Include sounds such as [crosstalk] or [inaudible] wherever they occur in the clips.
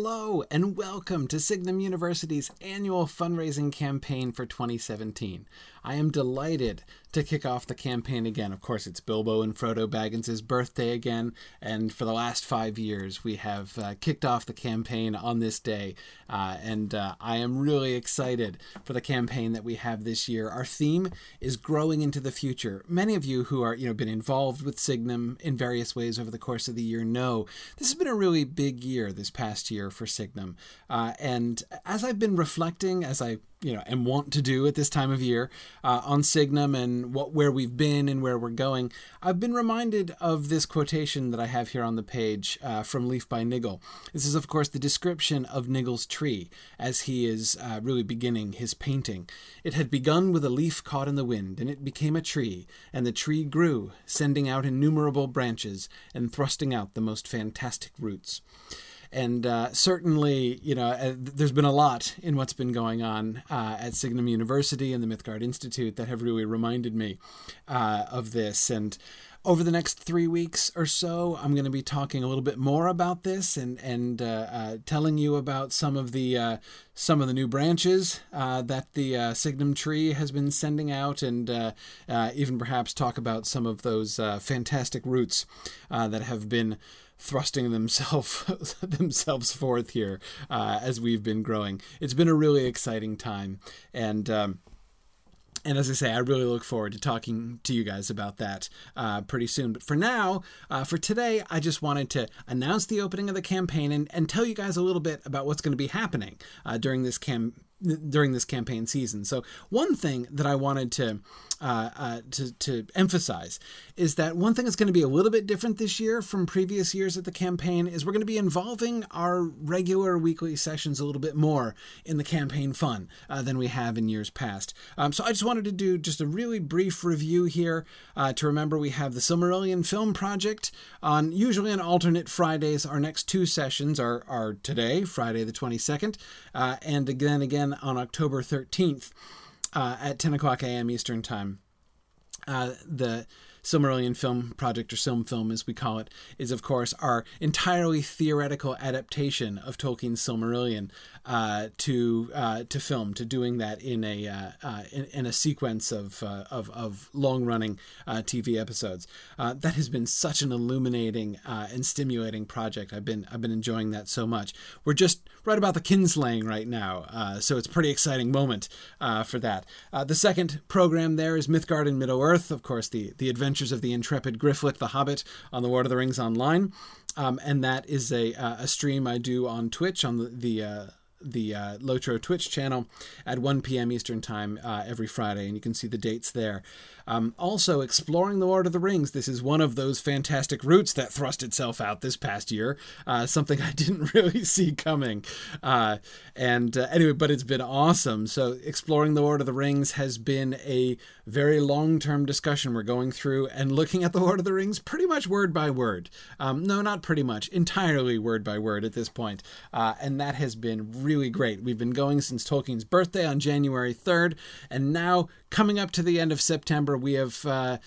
Hello, and welcome to Signum University's annual fundraising campaign for 2017. I am delighted to kick off the campaign again. Of course, it's Bilbo and Frodo Baggins' birthday again, and for the last five years, we have uh, kicked off the campaign on this day. Uh, and uh, I am really excited for the campaign that we have this year. Our theme is growing into the future. Many of you who are, you know, been involved with Signum in various ways over the course of the year know this has been a really big year this past year for Signum. Uh, and as I've been reflecting, as I you know and want to do at this time of year uh, on Signum and what where we've been and where we're going, I've been reminded of this quotation that I have here on the page uh, from Leaf by Niggle. This is, of course, the description of Niggle's tree as he is uh, really beginning his painting. It had begun with a leaf caught in the wind, and it became a tree, and the tree grew, sending out innumerable branches and thrusting out the most fantastic roots and uh, certainly, you know, uh, there's been a lot in what's been going on uh, at Signum University and the Mythgard Institute that have really reminded me uh, of this. And over the next three weeks or so, I'm going to be talking a little bit more about this and and uh, uh, telling you about some of the some of the new branches that the Signum tree has been sending out, and even perhaps talk about some of those fantastic roots that have been thrusting themselves [laughs] themselves forth here uh, as we've been growing. It's been a really exciting time, and. Um, and as I say, I really look forward to talking to you guys about that uh, pretty soon. But for now, uh, for today, I just wanted to announce the opening of the campaign and, and tell you guys a little bit about what's going to be happening uh, during this cam during this campaign season. So one thing that I wanted to uh, uh, to, to emphasize is that one thing that's going to be a little bit different this year from previous years at the campaign is we're going to be involving our regular weekly sessions a little bit more in the campaign fun uh, than we have in years past. Um, so I just wanted to do just a really brief review here uh, to remember we have the Silmarillion Film Project on usually on alternate Fridays. Our next two sessions are, are today, Friday the 22nd, uh, and again again on October 13th uh, at 10 o'clock a.m. Eastern Time. Uh, the Silmarillion Film Project, or Silm Film as we call it, is of course our entirely theoretical adaptation of Tolkien's Silmarillion uh, to uh, to film, to doing that in a uh, uh in, in, a sequence of uh, of, of long running uh, TV episodes. that has been such an illuminating and stimulating project. I've been I've been enjoying that so much. We're just right about the kinslaying right now, so it's a pretty exciting moment for that. the second program there is Mythgard in Middle Earth, of course, the the adventures of the intrepid Grifflet the Hobbit on the Lord of the Rings online. Um, and that is a, a stream I do on Twitch on the, the uh, the uh, Lotro Twitch channel at 1 p.m. Eastern Time uh, every Friday, and you can see the dates there. Um, also, exploring the Lord of the Rings. This is one of those fantastic roots that thrust itself out this past year. Uh, something [laughs] I didn't [laughs] really see coming. Uh, and uh, anyway, but it's been awesome. So, exploring the Lord of the Rings has been a very long term discussion we're going through and looking at the Lord of the Rings pretty much word by word. Um, no, not pretty much, entirely word by word at this point. Uh, and that has been really great. We've been going since Tolkien's birthday on January 3rd, and now coming up to the end of September, we have. Uh,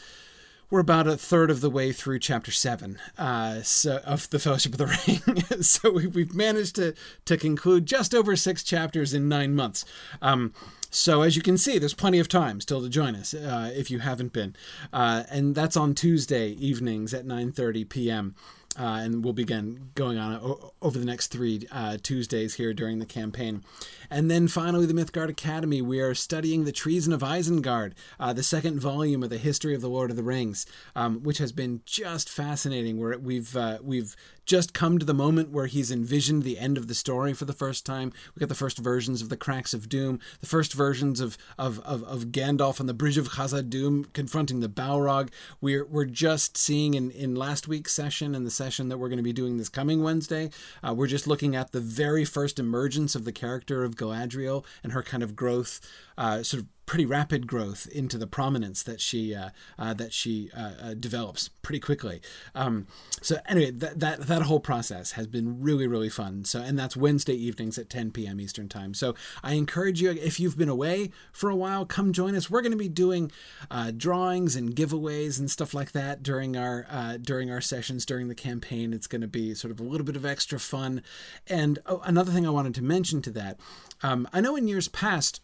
we're about a third of the way through chapter seven uh, so, of the Fellowship of the [laughs] Ring. [laughs] so we, have managed to to conclude just over six chapters in nine months. Um, so as you can see, there's plenty of time still to join us uh, if you haven't been, uh, and that's on Tuesday evenings at 9:30 p.m. Uh, and we'll begin going on over the next three uh, Tuesdays here during the campaign. And then finally, the Mythgard Academy. We are studying the Treason of Isengard, uh, the second volume of the history of the Lord of the Rings, um, which has been just fascinating. Where we've uh, we've just come to the moment where he's envisioned the end of the story for the first time. We got the first versions of the Cracks of Doom, the first versions of of, of, of Gandalf on the Bridge of Khazad-dûm confronting the Balrog. We're we're just seeing in, in last week's session and the session that we're going to be doing this coming Wednesday. Uh, we're just looking at the very first emergence of the character of Galadriel and her kind of growth, uh, sort of pretty rapid growth into the prominence that she uh, uh, that she uh, uh develops pretty quickly. Um, so anyway, that, that that whole process has been really really fun. So and that's Wednesday evenings at 10 p.m. Eastern time. So I encourage you if you've been away for a while, come join us. We're going to be doing uh, drawings and giveaways and stuff like that during our uh, during our sessions during the campaign. It's going to be sort of a little bit of extra fun. And oh, another thing I wanted to mention to that, um, I know in years past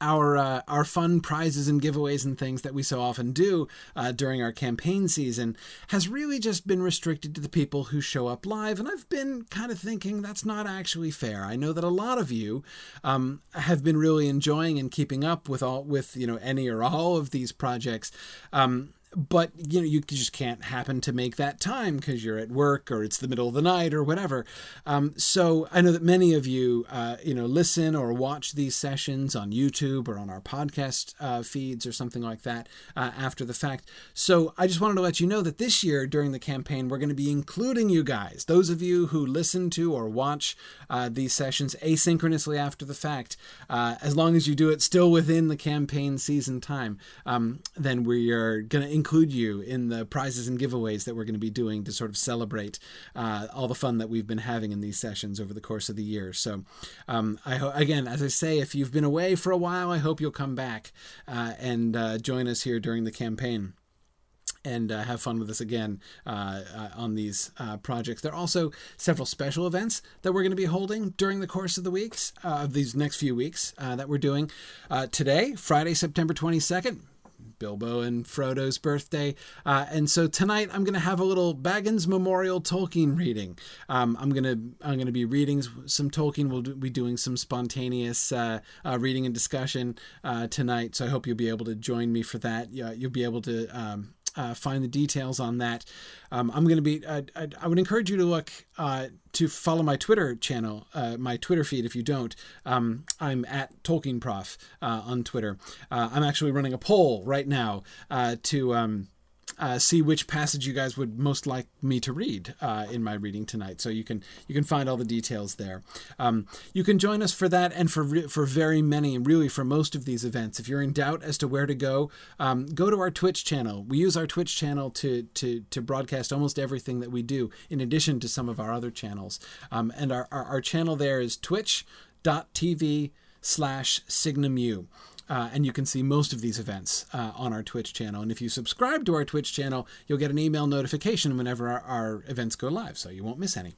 our uh, our fun prizes and giveaways and things that we so often do uh, during our campaign season has really just been restricted to the people who show up live. And I've been kind of thinking that's not actually fair. I know that a lot of you um, have been really enjoying and keeping up with all with you know any or all of these projects. Um, but you know you just can't happen to make that time because you're at work or it's the middle of the night or whatever. Um, so i know that many of you uh, you know listen or watch these sessions on youtube or on our podcast uh, feeds or something like that uh, after the fact. So i just wanted to let you know that this year during the campaign we're going to be including you guys those of you who listen to or watch uh, these sessions asynchronously after the fact. Uh, as long as you do it still within the campaign season time um, then we are going to include you in the prizes and giveaways that we're going to be doing to sort of celebrate uh, all the fun that we've been having in these sessions over the course of the year. So, um, I ho- again, as I say, if you've been away for a while, I hope you'll come back uh, and uh, join us here during the campaign and uh, have fun with us again uh, uh, on these uh, projects. There are also several special events that we're going to be holding during the course of the weeks, uh, of these next few weeks uh, that we're doing. today, Friday, September 22nd, Bilbo and Frodo's birthday. Uh, and so tonight I'm going to have a little Baggins Memorial Tolkien reading. Um, I'm going to I'm going to be reading some Tolkien. We'll be doing some spontaneous uh, uh, reading and discussion uh, tonight. So I hope you'll be able to join me for that. Yeah, you'll be able to um, uh, find the details on that. Um, I'm going to be, uh, I, I, would encourage you to look, uh, to follow my Twitter channel, uh, my Twitter feed if you don't. Um, I'm at Tolkien Prof uh, on Twitter. Uh, I'm actually running a poll right now to. Um, uh, see which passage you guys would most like me to read uh, in my reading tonight. So you can you can find all the details there. Um, you can join us for that and for re- for very many and really for most of these events. If you're in doubt as to where to go, um, go to our Twitch channel. We use our Twitch channel to to to broadcast almost everything that we do, in addition to some of our other channels. Um, and our, our, our channel there is twitch.tv slash signumu. Uh, and you can see most of these events uh, on our Twitch channel. And if you subscribe to our Twitch channel, you'll get an email notification whenever our, our events go live, so you won't miss any.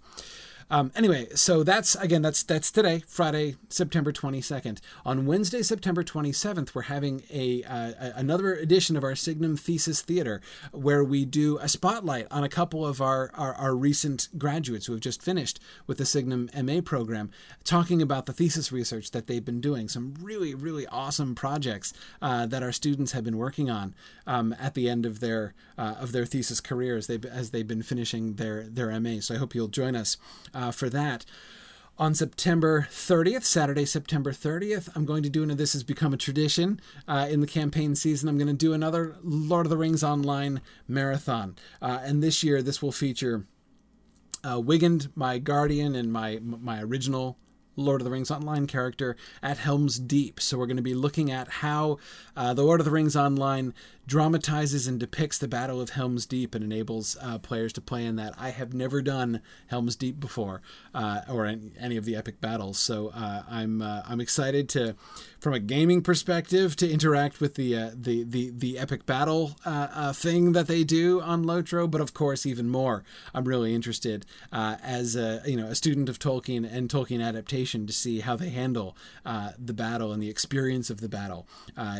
Um, anyway, so that's again that's that's today, Friday, September 22nd. On Wednesday, September 27th, we're having a uh, another edition of our Signum Thesis Theater, where we do a spotlight on a couple of our, our, our recent graduates who have just finished with the Signum MA program, talking about the thesis research that they've been doing. Some really really awesome projects uh, that our students have been working on um, at the end of their uh, of their thesis careers they as they've been finishing their their MA. So I hope you'll join us uh, for that. On September 30th, Saturday, September 30th, I'm going to do, and this has become a tradition uh, in the campaign season, I'm going to do another Lord of the Rings Online marathon. Uh, and this year, this will feature uh, Wigand, my guardian, and my my original Lord of the Rings Online character at Helm's Deep. So we're going to be looking at how uh, the Lord of the Rings Online dramatizes and depicts the Battle of Helm's Deep and enables uh, players to play in that. I have never done Helm's Deep before, uh, or any, of the epic battles, so uh, I'm uh, I'm excited to, from a gaming perspective, to interact with the uh, the, the the epic battle uh, thing that they do on Lotro. But of course, even more, I'm really interested as a you know a student of Tolkien and Tolkien adaptation to see how they handle the battle and the experience of the battle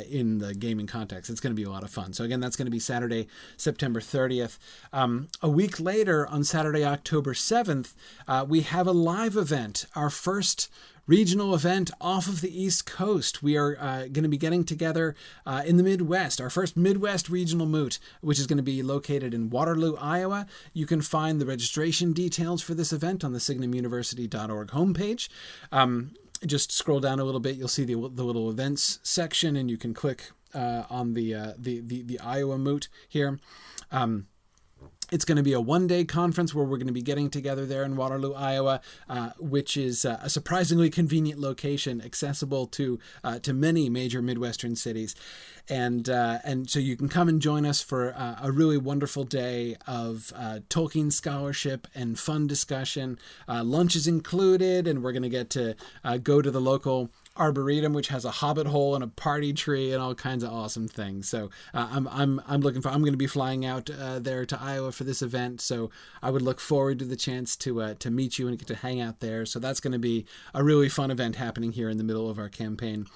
in the gaming context. It's going to be a lot of fun fun. So again, that's going to be Saturday, September 30th. Um, a week later, on Saturday, October 7th, uh, we have a live event, our first regional event off of the East Coast. We are uh, going to be getting together uh, in the Midwest, our first Midwest regional moot, which is going to be located in Waterloo, Iowa. You can find the registration details for this event on the signumuniversity.org homepage. Um, just scroll down a little bit, you'll see the, the little events section, and you can click uh, on the, uh, the, the the Iowa moot here. Um, it's going to be a one day conference where we're going to be getting together there in Waterloo, Iowa, uh, which is uh, a surprisingly convenient location, accessible to uh, to many major Midwestern cities, and uh, and so you can come and join us for uh, a really wonderful day of uh, Tolkien scholarship and fun discussion. lunch is included, and we're going to get to go to the local arboretum, which has a hobbit hole and a party tree and all kinds of awesome things. So uh, I'm I'm I'm looking for. I'm going to be flying out uh, there to Iowa for this event. So I would look forward to the chance to uh, to meet you and get to hang out there. So that's going to be a really fun event happening here in the middle of our campaign.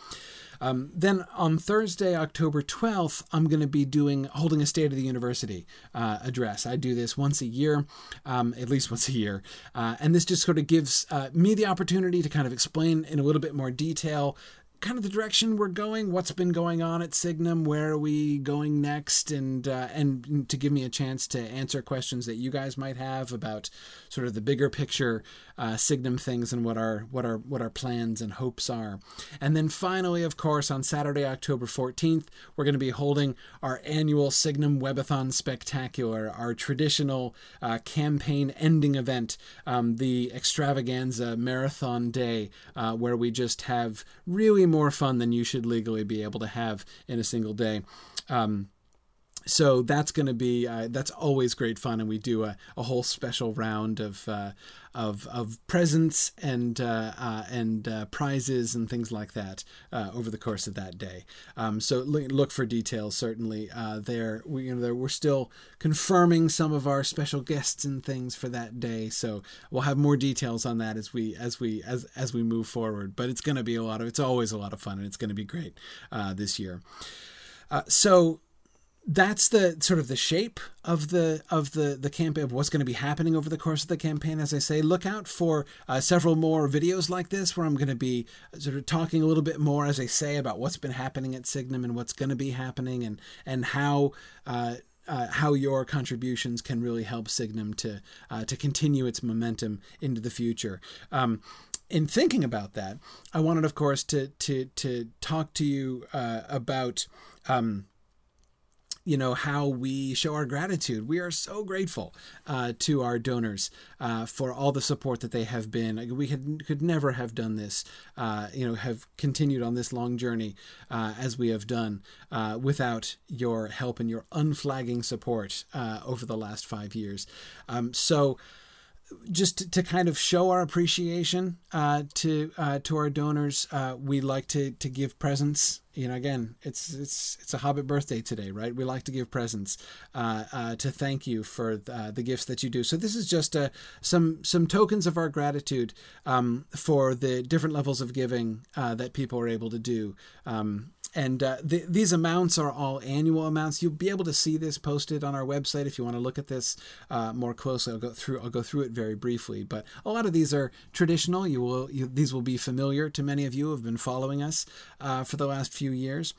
Um, then on Thursday, October 12th, I'm going to be doing holding a State of the University uh, address. I do this once a year, um, at least [laughs] once a year, uh, and this just sort of gives uh, me the opportunity to kind of explain in a little bit more detail kind of the direction we're going, what's been going on at Signum, where are we going next, and uh, and to give me a chance to answer questions that you guys might have about sort of the bigger picture uh, Signum things and what our what our what our plans and hopes are. And then finally, of course, on Saturday, October 14th, we're going to be holding our annual Signum Webathon Spectacular, our traditional uh, campaign ending event, um, the extravaganza marathon day, uh, where we just have really more fun than you should legally be able to have in a single day. Um, so that's going to be uh, that's always great fun, and we do a, a whole special round of uh, of of presents and uh, uh and uh, prizes and things like that uh, over the course of that day. Um, so look for details. Certainly, there we you know there, we're still confirming some of our special guests and things for that day. So we'll have more details on that as we as we as as we move forward. But it's going to be a lot of it's always a lot of fun, and it's going to be great this year. so that's the sort of the shape of the of the the campaign of what's going to be happening over the course of the campaign as i say look out for uh, several more videos like this where i'm going to be sort of talking a little bit more as i say about what's been happening at signum and what's going to be happening and and how uh, uh, how your contributions can really help Signum to uh, to continue its momentum into the future. Um, in thinking about that, I wanted, of course, to to to talk to you uh, about um, you know how we show our gratitude. We are so grateful uh, to our donors uh, for all the support that they have been. We could could never have done this, uh, you know, have continued on this long journey uh, as we have done uh, without your help and your unflagging support uh, over the last five years. Um, so just to, to, kind of show our appreciation uh, to uh, to our donors, uh, we like to to give presents. You know, again, it's it's it's a Hobbit birthday today, right? We like to give presents uh, uh, to thank you for uh, the gifts that you do. So this is just some some tokens of our gratitude um, for the different levels of giving that people are able to do. Um, and uh, th- these amounts are all annual amounts. You'll be able to see this posted on our website if you want to look at this uh, more closely. I'll go through. I'll go through it very briefly, but a lot of these are traditional. You will. You, these will be familiar to many of you who have been following us uh, for the last few years.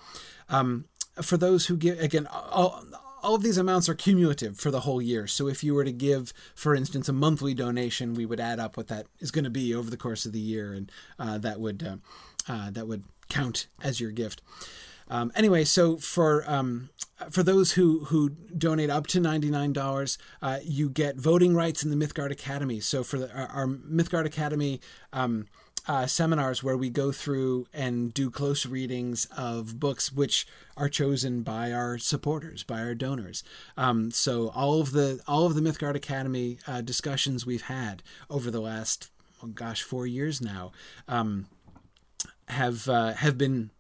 Um, for those who give, again, all, all of these amounts are cumulative for the whole year. So if you were to give, for instance, a monthly donation, we would add up what that is going to be over the course of the year, and uh, that would uh, uh, that would count as your gift. Um, anyway, so for um, for those who who donate up to ninety nine dollars, uh, you get voting rights in the Mythgard Academy. So for the, our, our Mythgard Academy. Um, uh, seminars where we go through and do close readings of books which are chosen by our supporters, by our donors. Um, so all of the all of the Mythgard Academy uh, discussions we've had over the last, oh gosh, four years now. Um, have uh, have been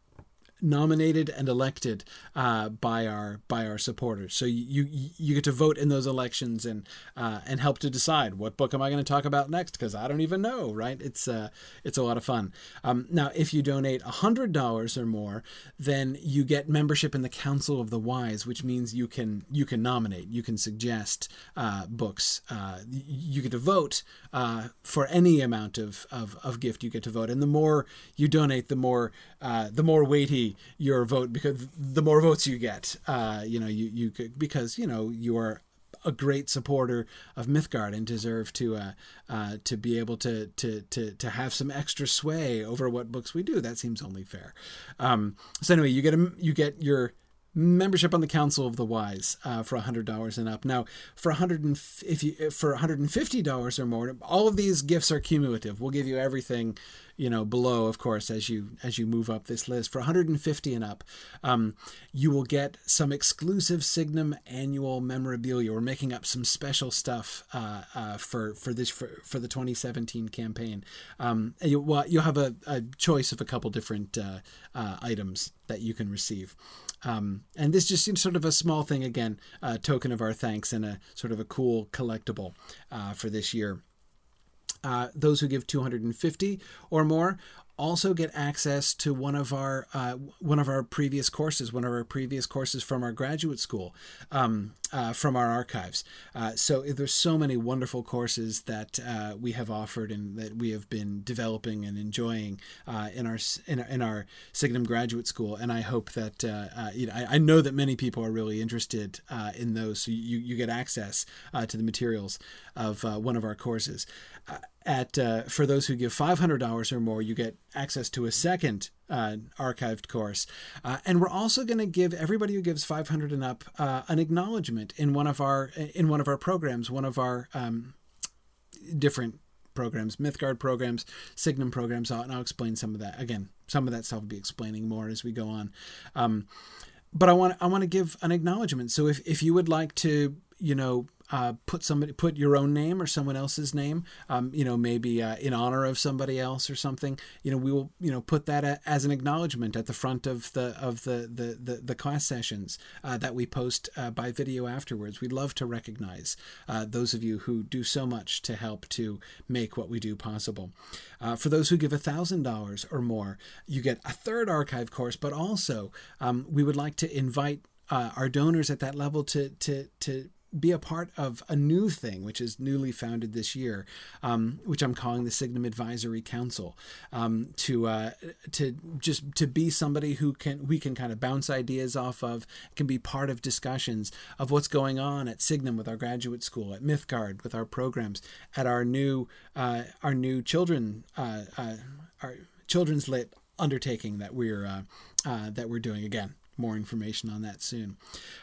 nominated and elected uh, by our by our supporters. So you you get to vote in those elections and uh, and help to decide what book am I going to talk about next because I don't even know. Right? It's uh, it's a lot of fun. Um, now, if you donate hundred dollars or more, then you get membership in the Council of the Wise, which means you can you can nominate, you can suggest uh, books, uh, you get to vote uh, for any amount of, of of gift you get to vote, and the more you donate, the more the more weighty your vote because the more votes you get, uh, you know, you you could, because you know you are a great supporter of Mythgard and deserve to uh, uh, to be able to, to to to have some extra sway over what books we do. That seems only fair. Um, so anyway, you get a, you get your membership on the Council of the Wise uh, for hundred dollars and up. Now, for hundred and if you for hundred and fifty dollars or more, all of these gifts are cumulative. We'll give you everything you know below of course as you as you move up this list for 150 and up um, you will get some exclusive signum annual memorabilia we're making up some special stuff uh, uh, for for this for, for the 2017 campaign um, you, you'll have a, a, choice of a couple different uh, uh items that you can receive um, and this just seems sort of a small thing again a token of our thanks and a sort of a cool collectible uh, for this year. Uh, those who give 250 or more also get access to one of our uh, one of our previous courses, one of our previous courses from our graduate school, um, uh, from our archives. Uh, so there's so many wonderful courses that uh, we have offered and that we have been developing and enjoying uh, in our in, in, our Signum Graduate School. And I hope that uh, you know I, I, know that many people are really interested in those. So you you get access to the materials of one of our courses at uh, for those who give $500 or more you get access to a second uh, archived course. Uh, and we're also going to give everybody who gives 500 and up uh, an acknowledgement in one of our in one of our programs one of our um, different programs mythgard programs signum programs. And i'll explain some of that again some of that stuff will be explaining more as we go on. Um, but i want i want to give an acknowledgement. So if, if you would like to you know uh, put somebody put your own name or someone else's name um, you know maybe uh, in honor of somebody else or something you know we will you know put that a, as an acknowledgement at the front of the of the the the, the class sessions uh, that we post uh, by video afterwards. We'd love to recognize uh, those of you who do so much to help to make what we do possible. Uh, for those who give a thousand dollars or more you get a third archive course but also um, we would like to invite our donors at that level to to to be a part of a new thing, which is newly founded this year, um, which I'm calling the Signum Advisory Council, um, to uh, to just to be somebody who can we can kind of bounce ideas off of, can be part of discussions of what's going on at Signum with our graduate school, at Mythgard with our programs, at our new uh, our new children uh, uh our children's lit undertaking that we're uh, uh, that we're doing again more information on that soon.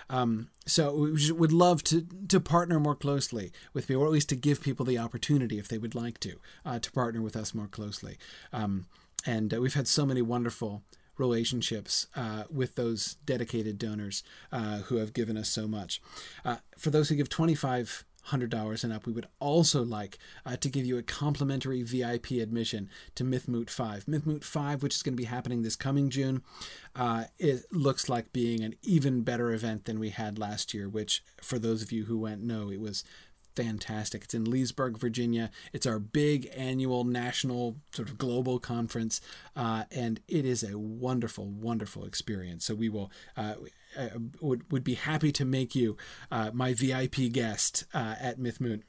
Um, so we would love to to partner more closely with people, or at least to give people the opportunity, if they would like to, uh, to partner with us more closely. Um, and uh, we've had so many wonderful relationships uh, with those dedicated donors uh, who have given us so much. Uh, for those who give 25 $100 and up, we would also like uh, to give you a complimentary VIP admission to Mythmoot 5. Mythmoot 5, which is going to be happening this coming June, uh, it looks like being an even better event than we had last year, which, for those of you who went, no, it was fantastic. It's in Leesburg, Virginia. It's our big annual national sort of global conference, uh, and it is a wonderful, wonderful experience. So we will. Uh, uh, would would be happy to make you uh, my VIP guest uh, at Mythmoot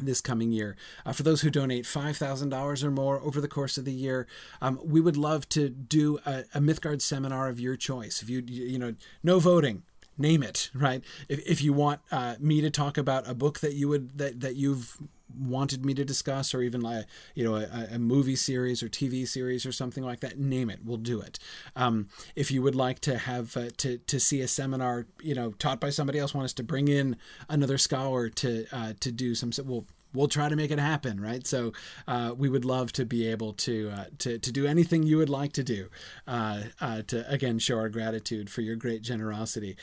this coming year. Uh, for those who donate $5,000 or more over the course of the year, um, we would love to do a, a Mythgard seminar of your choice. If you, you know, no voting, name it, right? If, if you want uh, me to talk about a book that you would, that, that you've wanted me to discuss or even like you know a, a, movie series or tv series or something like that name it we'll do it um, if you would like to have uh, to to see a seminar you know taught by somebody else want us to bring in another scholar to uh, to do some we'll we'll try to make it happen right? So uh, we would love to be able to uh, to to do anything you would like to do uh, uh, to again show our gratitude for your great generosity.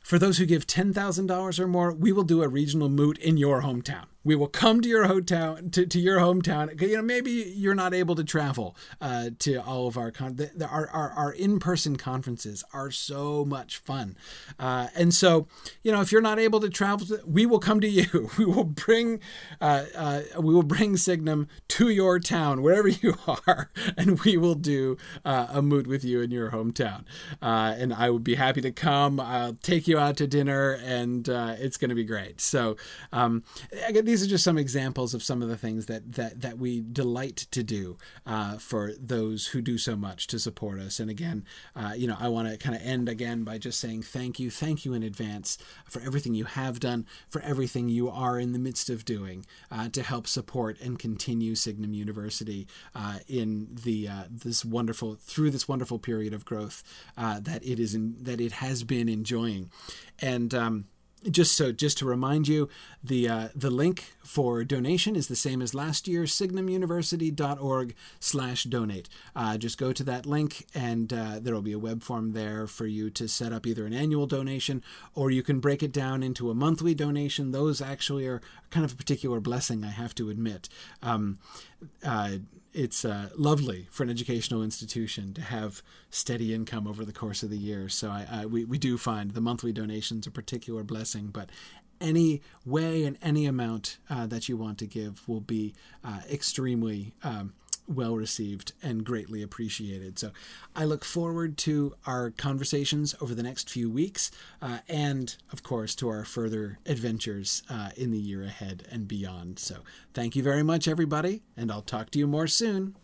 For those who give $10,000 or more, we will do a regional moot in your hometown we will come to your hotel to, to your hometown. You know maybe you're not able to travel uh, to all of our con the, the, our, our, our, in-person conferences are so much fun. Uh, and so you know if you're not able to travel we will come to you. [laughs] We will bring uh, uh, we will bring signum to your town wherever you [laughs] are and we will do uh, a moot with you in your hometown. Uh, and i would be happy to come. I'll take you out to dinner and it's going to be great. So um, again, these these are just some examples of some of the things that that that we delight to do uh, for those who do so much to support us. And again, uh, you know, I want to kind of end again by just saying thank you, thank you in advance for everything you have done, for everything you are in the midst of doing uh, to help support and continue Signum University uh, in the uh, this wonderful through this wonderful period of growth uh, that it is in, that it has been enjoying, and. Um, just so just to remind you the uh, the link for donation is the same as last year signumuniversity.org slash donate. Uh, just go to that link and uh, there will be a web form there for you to set up either an annual donation or you can break it down into a monthly donation. Those actually are kind of a particular blessing i have to admit. Um, uh, it's uh, lovely for an educational institution to have steady income over the course of the year. So I, I, we, we do find the monthly donations a particular blessing, but any way and any amount uh, that you want to give will be uh, extremely um, well received and greatly appreciated. So I look forward to our conversations over the next few weeks uh, and, of course, to our further adventures uh, in the year ahead and beyond. So thank you very much, everybody, and I'll talk to you more soon.